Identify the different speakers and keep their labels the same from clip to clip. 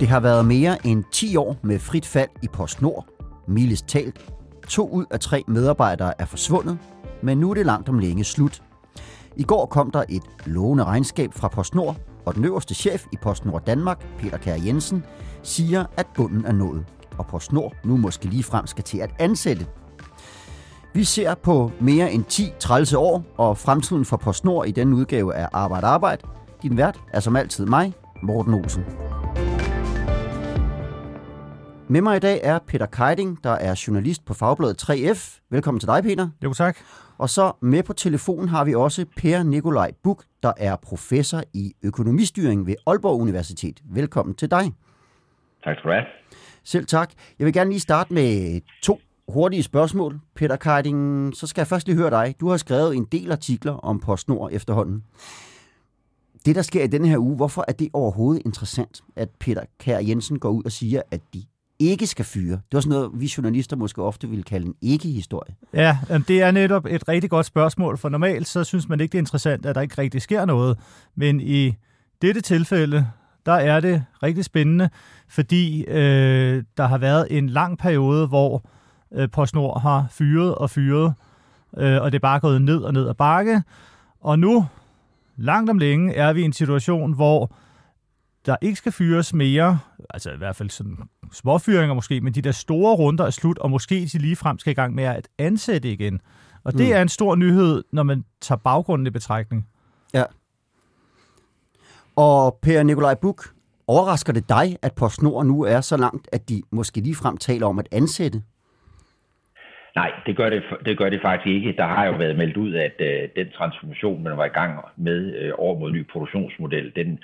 Speaker 1: Det har været mere end 10 år med frit fald i PostNord. Miles talt. To ud af tre medarbejdere er forsvundet, men nu er det langt om længe slut. I går kom der et lovende regnskab fra PostNord, og den øverste chef i PostNord Danmark, Peter Kær Jensen, siger, at bunden er nået, og PostNord nu måske lige frem skal til at ansætte. Vi ser på mere end 10 trælse år, og fremtiden for PostNord i denne udgave af Arbejde Arbejde. Din vært er som altid mig, Morten Olsen. Med mig i dag er Peter Keiding, der er journalist på Fagbladet 3F. Velkommen til dig, Peter.
Speaker 2: Jo, tak.
Speaker 1: Og så med på telefonen har vi også Per Nikolaj Buk, der er professor i økonomistyring ved Aalborg Universitet. Velkommen til dig.
Speaker 3: Tak skal du have.
Speaker 1: Selv tak. Jeg vil gerne lige starte med to hurtige spørgsmål. Peter Keiding, så skal jeg først lige høre dig. Du har skrevet en del artikler om PostNord efterhånden. Det, der sker i denne her uge, hvorfor er det overhovedet interessant, at Peter Kær Jensen går ud og siger, at de ikke skal fyre. Det var sådan noget, vi journalister måske ofte ville kalde en ikke-historie.
Speaker 2: Ja, det er netop et rigtig godt spørgsmål, for normalt så synes man ikke, det er interessant, at der ikke rigtig sker noget. Men i dette tilfælde, der er det rigtig spændende, fordi øh, der har været en lang periode, hvor øh, PostNord har fyret og fyret, øh, og det er bare gået ned og ned og bakke. Og nu, langt om længe, er vi i en situation, hvor der ikke skal fyres mere, altså i hvert fald sådan småfyringer måske, men de der store runder er slut, og måske de lige frem skal i gang med at ansætte igen. Og det mm. er en stor nyhed, når man tager baggrunden i betragtning.
Speaker 1: Ja. Og Per Nikolaj Buk, overrasker det dig, at PostNord nu er så langt, at de måske lige frem taler om at ansætte?
Speaker 3: Nej, det gør det, det gør det faktisk ikke. Der har jo været meldt ud, at øh, den transformation, man var i gang med øh, over mod ny produktionsmodel, den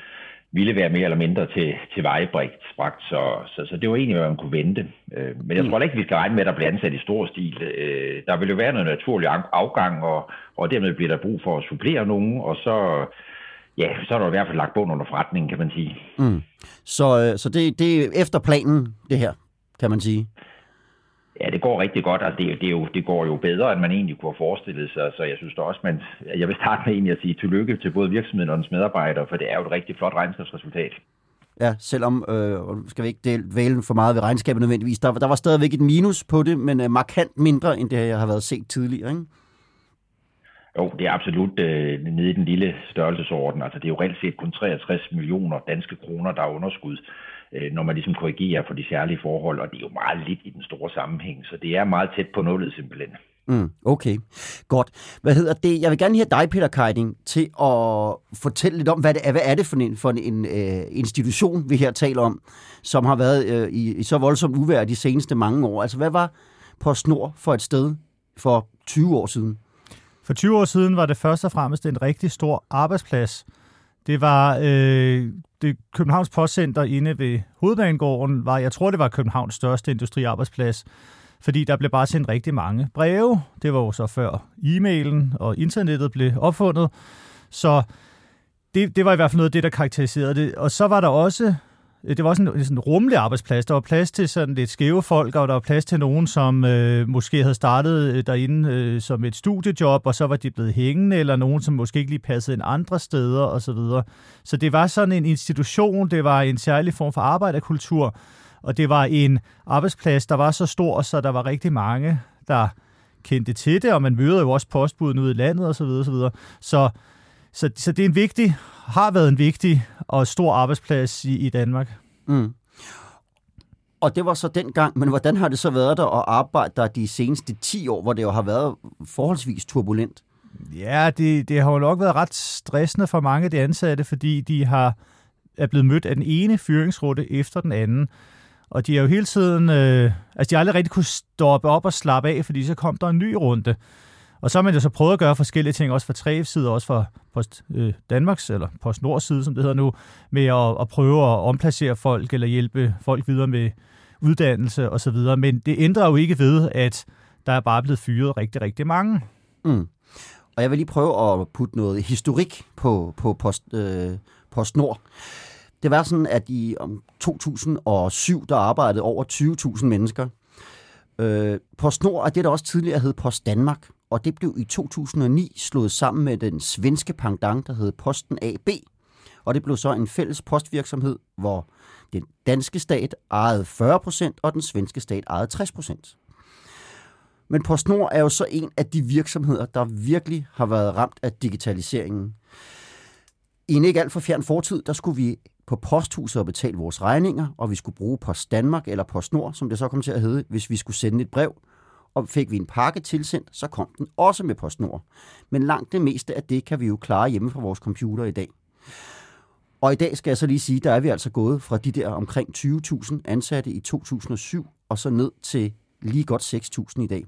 Speaker 3: ville være mere eller mindre til, til vejbragt, så, så, så det var egentlig, hvad man kunne vente. Øh, men jeg mm. tror ikke, vi skal regne med, at der bliver ansat i stor stil. Øh, der vil jo være noget naturlig afgang, og, og dermed bliver der brug for at supplere nogen, og så, ja, så er der i hvert fald lagt bund under forretningen, kan man sige.
Speaker 1: Mm. Så, øh, så det, det er efter planen, det her, kan man sige?
Speaker 3: Ja, det går rigtig godt, og altså, det, det, jo, det går jo bedre, end man egentlig kunne have forestillet sig. Så jeg synes da også, man, jeg vil starte med egentlig at sige tillykke til både virksomheden og dens medarbejdere, for det er jo et rigtig flot regnskabsresultat.
Speaker 1: Ja, selvom, øh, skal vi ikke dele vælen for meget ved regnskabet nødvendigvis, der, der var stadigvæk et minus på det, men øh, markant mindre, end det jeg har været set tidligere, ikke?
Speaker 3: Jo, det er absolut øh, nede i den lille størrelsesorden. Altså, det er jo reelt set kun 63 millioner danske kroner, der er underskud øh, når man ligesom korrigerer for de særlige forhold, og det er jo meget lidt i den store sammenhæng, så det er meget tæt på nullet simpelthen.
Speaker 1: Mm, okay, godt. Hvad hedder det? Jeg vil gerne have dig, Peter Keiding, til at fortælle lidt om, hvad det er, hvad er det for en, for en, en uh, institution, vi her taler om, som har været uh, i, i så voldsomt uvær de seneste mange år. Altså, hvad var PostNord for et sted for 20 år siden?
Speaker 2: For 20 år siden var det først og fremmest en rigtig stor arbejdsplads. Det var øh, det Københavns Postcenter inde ved Hovedbanegården, var, jeg tror, det var Københavns største industriarbejdsplads, fordi der blev bare sendt rigtig mange breve. Det var jo så før e-mailen og internettet blev opfundet. Så det, det var i hvert fald noget af det, der karakteriserede det. Og så var der også Øh, det var også en sådan rummelig arbejdsplads. Der var plads til sådan lidt skæve folk, og der var plads til nogen, som øh, måske havde startet øh, derinde øh, som et studiejob, og så var de blevet hængende, eller nogen, som måske ikke lige passede ind andre steder osv. Så, videre. så det var sådan en institution, det var en særlig form for arbejderkultur, og det var en arbejdsplads, der var så stor, så der var rigtig mange, der kendte til det, og man møder jo også postbuden ud i landet osv. Så, videre, så, videre. så, så det er en vigtig har været en vigtig og stor arbejdsplads i, i Danmark. Mm.
Speaker 1: Og det var så dengang, men hvordan har det så været der at arbejde der de seneste 10 år, hvor det jo har været forholdsvis turbulent?
Speaker 2: Ja, det, det har jo nok været ret stressende for mange af de ansatte, fordi de har er blevet mødt af den ene fyringsrute efter den anden. Og de har jo hele tiden, øh, altså de har aldrig rigtig kunne stoppe op og slappe af, fordi så kom der en ny runde. Og så har man jo så prøvet at gøre forskellige ting, også fra tre side, også fra Post øh, Danmarks, eller Post Nords side, som det hedder nu, med at, at prøve at omplacere folk, eller hjælpe folk videre med uddannelse osv. Men det ændrer jo ikke ved, at der er bare blevet fyret rigtig, rigtig mange.
Speaker 1: Mm. Og jeg vil lige prøve at putte noget historik på, på Post, øh, Post Nord. Det var sådan, at i om 2007, der arbejdede over 20.000 mennesker. Øh, PostNord, er det, der også tidligere hed Post Danmark, og det blev i 2009 slået sammen med den svenske pendant, der hed Posten AB. Og det blev så en fælles postvirksomhed, hvor den danske stat ejede 40%, og den svenske stat ejede 60%. Men PostNord er jo så en af de virksomheder, der virkelig har været ramt af digitaliseringen. I en ikke alt for fjern fortid, der skulle vi på posthuset og betale vores regninger, og vi skulle bruge Post Danmark eller PostNord, som det så kom til at hedde, hvis vi skulle sende et brev. Og fik vi en pakke tilsendt, så kom den også med PostNord. Men langt det meste af det kan vi jo klare hjemme fra vores computer i dag. Og i dag skal jeg så lige sige, der er vi altså gået fra de der omkring 20.000 ansatte i 2007, og så ned til lige godt 6.000 i dag.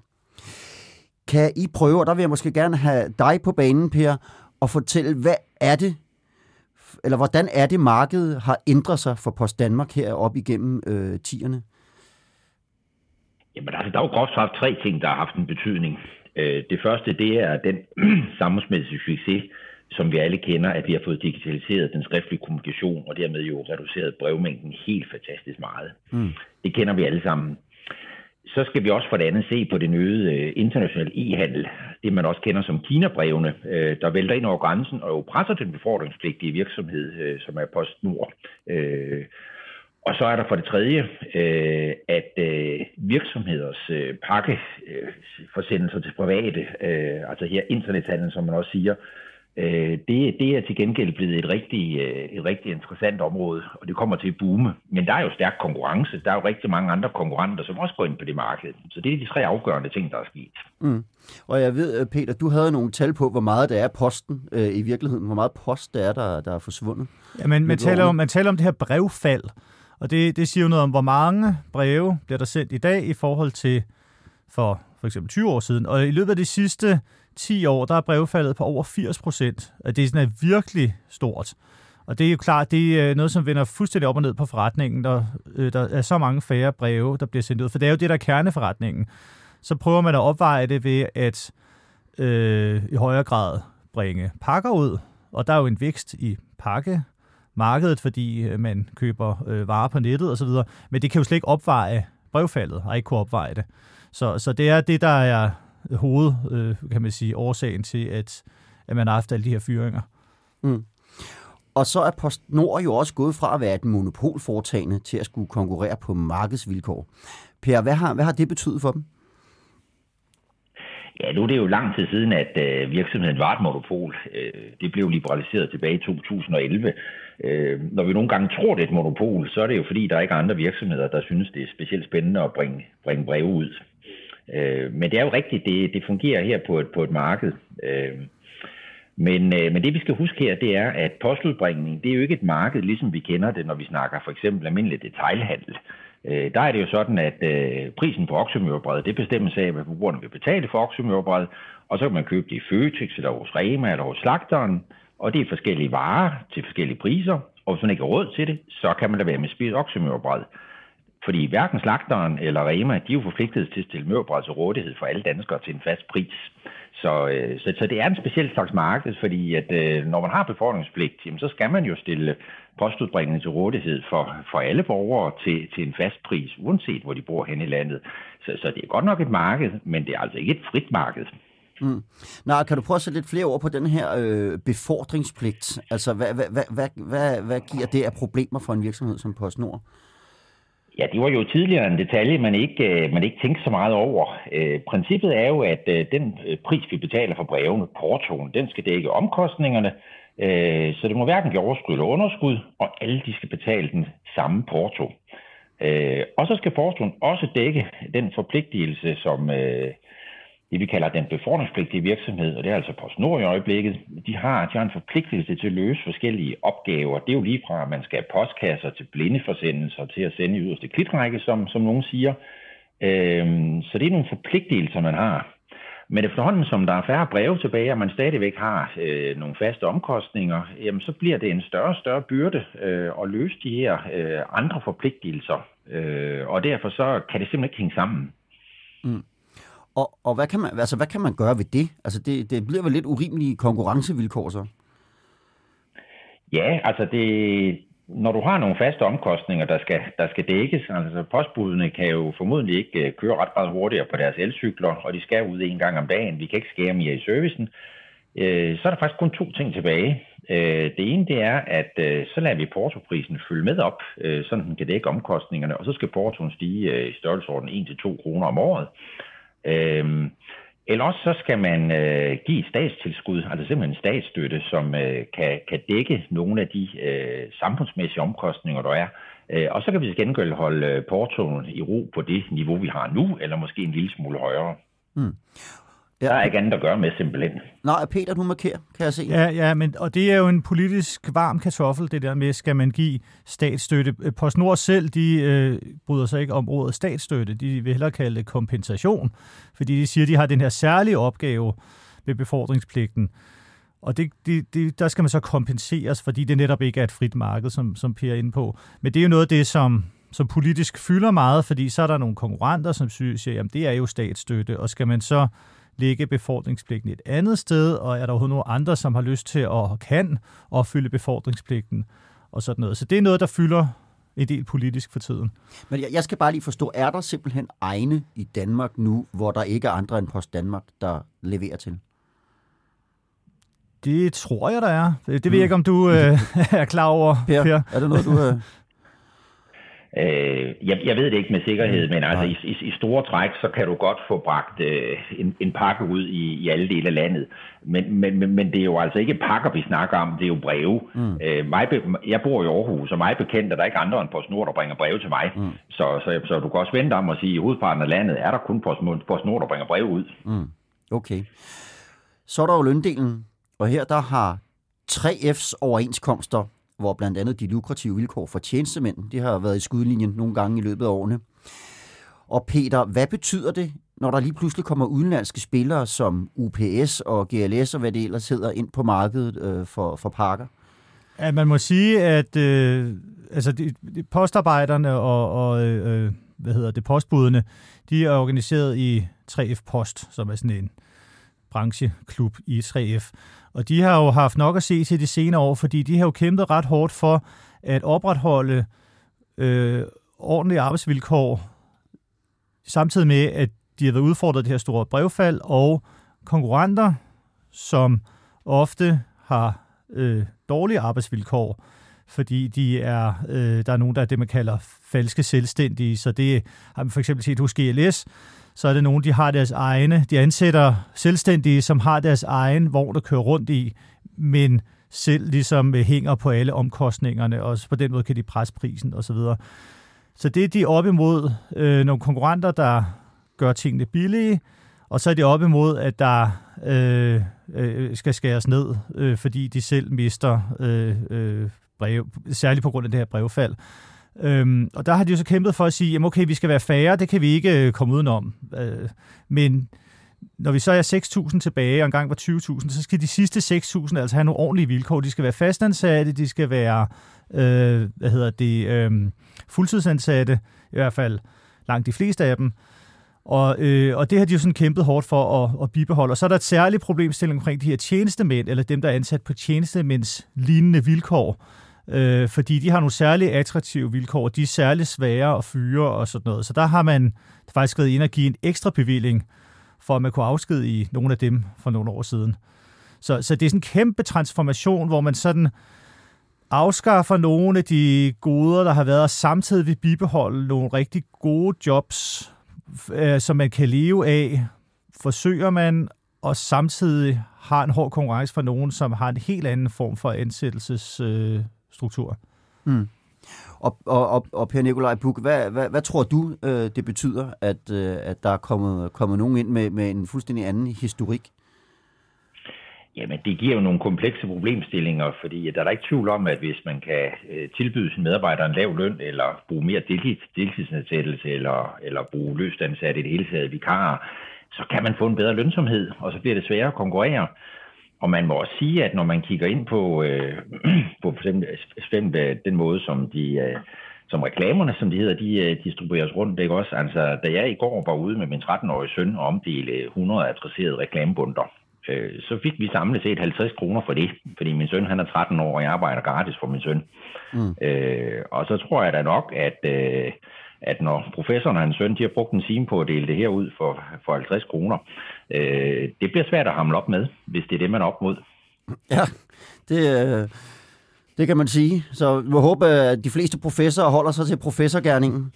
Speaker 1: Kan I prøve, og der vil jeg måske gerne have dig på banen, Per, og fortælle, hvad er det, eller hvordan er det, markedet har ændret sig for Post Danmark her op igennem øh, tierne?
Speaker 3: Jamen, altså, der er jo groft sagt tre ting, der har haft en betydning. Øh, det første, det er den samfundsmæssige succes, som vi alle kender, at vi har fået digitaliseret den skriftlige kommunikation, og dermed jo reduceret brevmængden helt fantastisk meget. Mm. Det kender vi alle sammen. Så skal vi også for det andet se på den øgede øh, internationale e-handel, det man også kender som Kina-brevene, øh, der vælter ind over grænsen og jo presser den befordringspligtige virksomhed, som er PostNord. Og så er der for det tredje, øh, at øh, virksomheders øh, pakkeforsendelser øh, til private, øh, altså her internethandel, som man også siger, Øh, det, det er til gengæld blevet et rigtig, øh, et rigtig interessant område, og det kommer til at boome. Men der er jo stærk konkurrence. Der er jo rigtig mange andre konkurrenter, som også går ind på det marked. Så det er de tre afgørende ting, der er sket. Mm.
Speaker 1: Og jeg ved, øh, Peter, du havde nogle tal på, hvor meget det er posten øh, i virkeligheden. Hvor meget post det er, der, der er forsvundet.
Speaker 2: Ja, men man taler, om, man taler om det her brevfald, og det, det siger jo noget om, hvor mange breve bliver der sendt i dag i forhold til for for eksempel 20 år siden. Og i løbet af de sidste 10 år, der er brevfaldet på over 80 procent. Det er sådan virkelig stort. Og det er jo klart, det er øh, noget, som vender fuldstændig op og ned på forretningen, der, øh, der er så mange færre breve, der bliver sendt ud. For det er jo det, der er kerneforretningen. Så prøver man at opveje det ved at øh, i højere grad bringe pakker ud. Og der er jo en vækst i pakke markedet, fordi øh, man køber øh, varer på nettet osv. Men det kan jo slet ikke opveje brevfaldet, og ikke kunne opveje det. Så, så det er det, der er øh, hoved, øh, kan man sige, årsagen til, at, at man har haft alle de her fyringer. Mm.
Speaker 1: Og så er PostNord jo også gået fra at være et monopolforetagende til at skulle konkurrere på markedsvilkår. Per, hvad har, hvad har det betydet for dem?
Speaker 3: Ja, nu er det jo lang tid siden, at øh, virksomheden var et monopol. Øh, det blev liberaliseret tilbage i 2011. Øh, når vi nogle gange tror, det er et monopol, så er det jo fordi, der er ikke andre virksomheder, der synes, det er specielt spændende at bringe, bringe breve ud. Øh, men det er jo rigtigt, det, det fungerer her på et, på et marked. Øh, men, øh, men det vi skal huske her, det er, at postudbringning, det er jo ikke et marked, ligesom vi kender det, når vi snakker for eksempel almindelig detailhandel. Øh, Øh, der er det jo sådan, at øh, prisen på oksemørbræd, det bestemmes af, hvad forbrugerne vil betale for oksemørbræd, og så kan man købe det i Føtex, eller hos Rema, eller hos slagteren, og det er forskellige varer til forskellige priser, og hvis man ikke har råd til det, så kan man da være med at spise oksemørbræd. Fordi hverken slagteren eller Rema, de er jo forpligtet til at stille mørbræd til rådighed for alle danskere til en fast pris. Så, øh, så, så det er en speciel slags marked, fordi at øh, når man har befordringspligt, jamen, så skal man jo stille postudbringning til rådighed for, for alle borgere til, til en fast pris, uanset hvor de bor hen i landet. Så, så det er godt nok et marked, men det er altså ikke et frit marked.
Speaker 1: Mm. Nå, kan du prøve at sætte lidt flere ord på den her øh, befordringspligt? Altså, hvad, hvad, hvad, hvad, hvad, hvad giver det af problemer for en virksomhed som PostNord?
Speaker 3: Ja, det var jo tidligere en detalje, man ikke, øh, man ikke tænkte så meget over. Øh, princippet er jo, at øh, den øh, pris, vi betaler for brevene, portoen, den skal dække omkostningerne, øh, så det må hverken give overskud eller underskud, og alle de skal betale den samme porto. Øh, og så skal portoen også dække den forpligtelse, som, øh, det, vi kalder den befordringspligtige virksomhed, og det er altså PostNord i øjeblikket, de har, de har en forpligtelse til at løse forskellige opgaver. Det er jo lige fra, at man skal have postkasser til blindeforsendelser, til at sende i yderste klitrække, som, som nogen siger. Øhm, så det er nogle forpligtelser, man har. Men efterhånden, som der er færre breve tilbage, og man stadigvæk har øh, nogle faste omkostninger, jamen, så bliver det en større og større byrde øh, at løse de her øh, andre forpligtelser. Øh, og derfor så kan det simpelthen ikke hænge sammen. Mm.
Speaker 1: Og, og hvad, kan man, altså, hvad kan man gøre ved det? Altså, det, det bliver vel lidt urimelige konkurrencevilkår så?
Speaker 3: Ja, altså det, når du har nogle faste omkostninger, der skal, der skal dækkes, altså postbudene kan jo formodentlig ikke øh, køre ret meget hurtigere på deres elcykler, og de skal ud en gang om dagen. Vi kan ikke skære mere i servicen. Øh, så er der faktisk kun to ting tilbage. Øh, det ene det er, at øh, så lader vi portoprisen følge med op, øh, så den kan dække omkostningerne, og så skal portoen stige øh, i størrelsesorden 1-2 kroner om året. Øh, Øhm, eller også så skal man øh, give statstilskud, altså simpelthen en statsstøtte, som øh, kan, kan dække nogle af de øh, samfundsmæssige omkostninger, der er. Øh, og så kan vi til gengæld holde øh, portoen i ro på det niveau, vi har nu, eller måske en lille smule højere. Mm. Ja. Der er ikke andet at gøre med simpelthen.
Speaker 1: Nej, Peter, du markerer, kan jeg se.
Speaker 2: Ja, ja men, og det er jo en politisk varm kartoffel, det der med, skal man give statsstøtte. PostNord selv, de øh, bryder sig ikke om ordet statsstøtte. De vil hellere kalde det kompensation, fordi de siger, de har den her særlige opgave ved befordringspligten. Og det, det, det, der skal man så kompenseres, fordi det netop ikke er et frit marked, som, som Per er inde på. Men det er jo noget af det, som, som politisk fylder meget, fordi så er der nogle konkurrenter, som siger, at det er jo statsstøtte, og skal man så lægge befordringspligten et andet sted, og er der overhovedet nogle andre, som har lyst til at kan opfylde befordringspligten og sådan noget. Så det er noget, der fylder en del politisk for tiden.
Speaker 1: Men jeg skal bare lige forstå, er der simpelthen egne i Danmark nu, hvor der ikke er andre end Post Danmark, der leverer til?
Speaker 2: Det tror jeg, der er. Det ved jeg mm. ikke, om du øh, er klar over,
Speaker 1: Per. per. Er det noget, du... Øh...
Speaker 3: Øh, jeg, jeg ved det ikke med sikkerhed, men altså i, i, i store træk, så kan du godt få bragt øh, en, en pakke ud i, i alle dele af landet. Men, men, men, men det er jo altså ikke pakker, vi snakker om, det er jo breve. Mm. Øh, mig, jeg bor i Aarhus, og mig bekendt er der ikke andre end PostNord, der bringer breve til mig. Mm. Så, så, så du kan også vente om at sige, at i hovedparten af landet er der kun PostNord, der bringer breve ud. Mm.
Speaker 1: Okay. Så er der jo løndelen, og her der har 3F's overenskomster hvor blandt andet de lukrative vilkår for tjenestemænd, de har været i skudlinjen nogle gange i løbet af årene. Og Peter, hvad betyder det, når der lige pludselig kommer udenlandske spillere som UPS og GLS og hvad det ellers hedder ind på markedet øh, for, for pakker?
Speaker 2: Ja, man må sige, at øh, altså de, de postarbejderne og, og øh, øh, hvad hedder det, postbudene, de er organiseret i 3F Post, som er sådan en brancheklub i 3F. Og de har jo haft nok at se til de senere år, fordi de har jo kæmpet ret hårdt for at opretholde øh, ordentlige arbejdsvilkår, samtidig med, at de har været udfordret af det her store brevfald, og konkurrenter, som ofte har øh, dårlige arbejdsvilkår, fordi de er, øh, der er nogen, der er det, man kalder falske selvstændige. Så det har man for eksempel set hos GLS, så er det nogen, de har deres egne, de ansætter selvstændige, som har deres egen vogn, der kører rundt i, men selv ligesom øh, hænger på alle omkostningerne, og på den måde kan de presse prisen osv. Så, så det er de op imod øh, nogle konkurrenter, der gør tingene billige, og så er det op imod, at der øh, øh, skal skæres ned, øh, fordi de selv mister øh, øh, brev, særligt på grund af det her brevfald. Øhm, og der har de jo så kæmpet for at sige, jamen okay, vi skal være færre, det kan vi ikke øh, komme udenom. Øh, men når vi så er 6.000 tilbage, og engang var 20.000, så skal de sidste 6.000 altså have nogle ordentlige vilkår. De skal være fastansatte, de skal være øh, hvad hedder det, øh, fuldtidsansatte, i hvert fald langt de fleste af dem. Og, øh, og det har de jo sådan kæmpet hårdt for at, at bibeholde. Og så er der et særligt problemstilling omkring de her tjenestemænd, eller dem, der er ansat på tjenestemænds lignende vilkår øh, fordi de har nogle særligt attraktive vilkår, de er særligt svære at fyre og sådan noget. Så der har man faktisk været ind og give en ekstra bevilling, for at man kunne afskedige i nogle af dem for nogle år siden. Så, så det er sådan en kæmpe transformation, hvor man sådan afskaffer nogle af de goder, der har været, og samtidig vil bibeholde nogle rigtig gode jobs, øh, som man kan leve af, forsøger man, og samtidig har en hård konkurrence for nogen, som har en helt anden form for ansættelses øh, struktur. Mm.
Speaker 1: Og, og, og, og Per Nikolaj Buk, hvad, hvad, hvad tror du, øh, det betyder, at, øh, at der er kommet, kommet nogen ind med, med en fuldstændig anden historik?
Speaker 3: Jamen, det giver jo nogle komplekse problemstillinger, fordi der er der ikke tvivl om, at hvis man kan øh, tilbyde sin medarbejder en lav løn, eller bruge mere deltidsansættelse, eller, eller bruge løst ansatte i det hele taget vikarer, så kan man få en bedre lønsomhed, og så bliver det sværere at konkurrere. Og man må også sige, at når man kigger ind på, øh, på for eksempel øh, den måde, som de... Øh, som reklamerne, som de hedder, de øh, distribueres rundt. Ikke også? Altså, da jeg i går var ude med min 13-årige søn og omdele 100 adresserede reklamebunter, øh, så fik vi samlet set 50 kroner for det, fordi min søn han er 13 år, og jeg arbejder gratis for min søn. Mm. Øh, og så tror jeg da nok, at, øh, at når professoren og hans søn de har brugt en time på at dele det her ud for, for 50 kroner, øh, det bliver svært at hamle op med, hvis det er det, man er op mod.
Speaker 1: Ja, det, øh, det kan man sige. Så vi håber, at de fleste professorer holder sig til professorgærningen.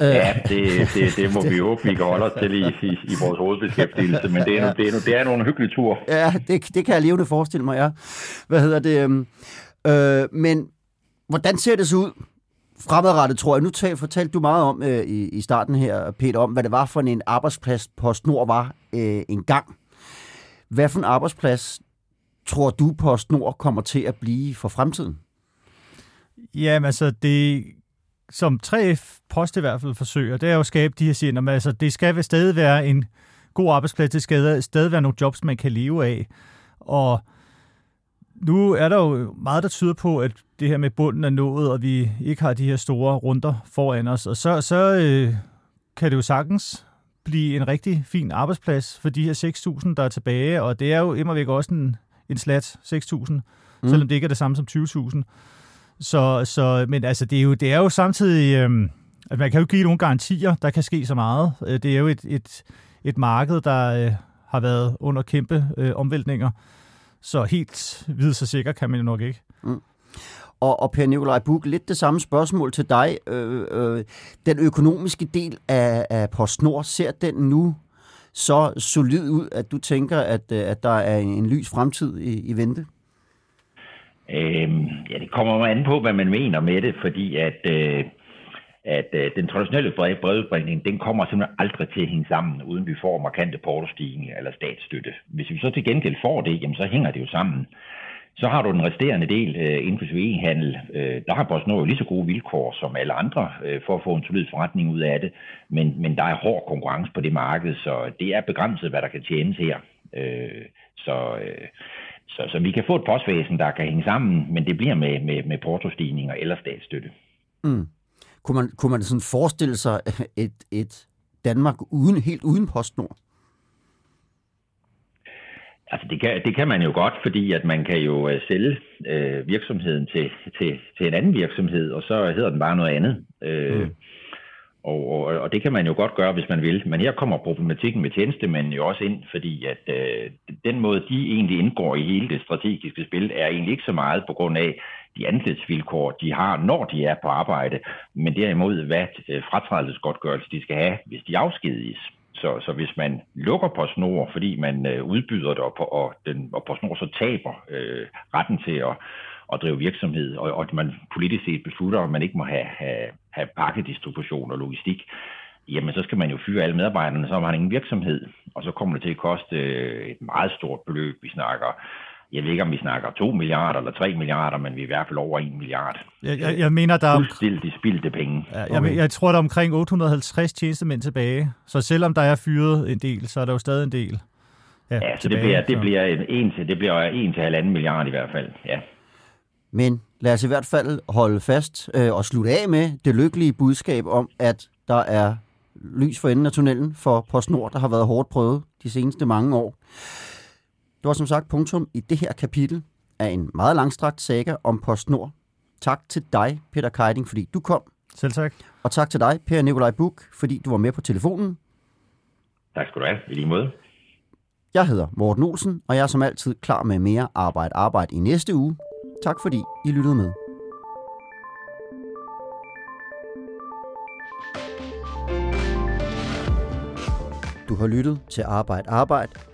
Speaker 3: Ja, det, det, det må vi håbe, vi kan holde os til i, i, i vores hovedbeskæftigelse, men det er, det, er, det er nogle hyggelige tur.
Speaker 1: Ja, det, det kan jeg levende forestille mig, ja. Hvad hedder det? Øhm, øh, men hvordan ser det så ud fremadrettet, tror jeg? Nu tal, fortalte du meget om øh, i, i starten her, Peter, om hvad det var for en arbejdsplads, PostNord var øh, en gang. Hvad for en arbejdsplads tror du, PostNord kommer til at blive for fremtiden?
Speaker 2: Jamen altså, det som 3F Post i hvert fald forsøger, det er jo at skabe de her siger, altså det skal stadig være en god arbejdsplads, det skal stadig være nogle jobs, man kan leve af. Og nu er der jo meget, der tyder på, at det her med bunden er nået, og vi ikke har de her store runder foran os. Og så, så øh, kan det jo sagtens blive en rigtig fin arbejdsplads for de her 6.000, der er tilbage. Og det er jo immer væk også en, en slat, 6.000, mm. selvom det ikke er det samme som 20.000. Så, så, men altså, det er jo, det er jo samtidig, øh, at man kan jo give nogle garantier, der kan ske så meget. Øh, det er jo et, et, et marked, der øh, har været under kæmpe øh, omvæltninger, så helt vidt så sikker kan man jo nok ikke. Mm.
Speaker 1: Og, og Per Nikolaj Buk, lidt det samme spørgsmål til dig. Øh, øh, den økonomiske del af, af PostNord, ser den nu så solid ud, at du tænker, at, øh, at der er en lys fremtid i, i vente?
Speaker 3: Øhm, ja, det kommer an på, hvad man mener med det, fordi at, øh, at øh, den traditionelle brevudbringning, den kommer simpelthen aldrig til at hænge sammen, uden vi får markante portostigninger eller statsstøtte. Hvis vi så til gengæld får det, jamen, så hænger det jo sammen. Så har du den resterende del øh, inden for e-handel. Øh, der har PostNord jo lige så gode vilkår som alle andre øh, for at få en solid forretning ud af det, men, men der er hård konkurrence på det marked, så det er begrænset, hvad der kan tjenes her. Øh, så øh, så, så vi kan få et postvæsen, der kan hænge sammen, men det bliver med, med, med portostigninger eller statsstøtte.
Speaker 1: Mm. Kunne, man, kunne man sådan forestille sig et, et Danmark uden, helt uden PostNord?
Speaker 3: Altså det kan, det kan man jo godt, fordi at man kan jo uh, sælge uh, virksomheden til, til, til en anden virksomhed, og så hedder den bare noget andet. Uh, mm. Og, og, og det kan man jo godt gøre, hvis man vil. Men her kommer problematikken med tjenestemænd jo også ind, fordi at øh, den måde, de egentlig indgår i hele det strategiske spil, er egentlig ikke så meget på grund af de ansættelsesvilkår, de har, når de er på arbejde, men derimod, hvad øh, fratrædelsesgodtgørelse de skal have, hvis de afskediges. Så, så hvis man lukker på snor, fordi man øh, udbyder det, og, og, den, og på snor så taber øh, retten til at at drive virksomhed, og, og man politisk set beslutter, at man ikke må have, have, have pakkedistribution og logistik, jamen så skal man jo fyre alle medarbejderne, så har man ingen virksomhed, og så kommer det til at koste øh, et meget stort beløb. Vi snakker jeg ved ikke, om vi snakker 2 milliarder eller 3 milliarder, men vi er i hvert fald over 1 milliard.
Speaker 2: Jeg, jeg, jeg mener, der er...
Speaker 3: Fuldstændig spildte penge.
Speaker 2: Ja, jeg, okay. jeg tror, der er omkring 850 tjenestemænd tilbage. Så selvom der er fyret en del, så er der jo stadig en del.
Speaker 3: Ja, ja så tilbage, det bliver, det, bliver en, en til, det bliver 1 til halvanden milliard i hvert fald. Ja.
Speaker 1: Men lad os i hvert fald holde fast øh, og slutte af med det lykkelige budskab om, at der er lys for enden af tunnelen for PostNord, der har været hårdt prøvet de seneste mange år. Det var som sagt punktum i det her kapitel af en meget langstrakt saga om PostNord. Tak til dig, Peter Keiding, fordi du kom.
Speaker 2: Selv tak.
Speaker 1: Og tak til dig, Per Nikolaj Buk, fordi du var med på telefonen.
Speaker 3: Tak skal du have, i lige måde.
Speaker 1: Jeg hedder Morten Olsen, og jeg er som altid klar med mere arbejde arbejde i næste uge. Tak fordi I lyttede med. Du har lyttet til Arbejde Arbejde.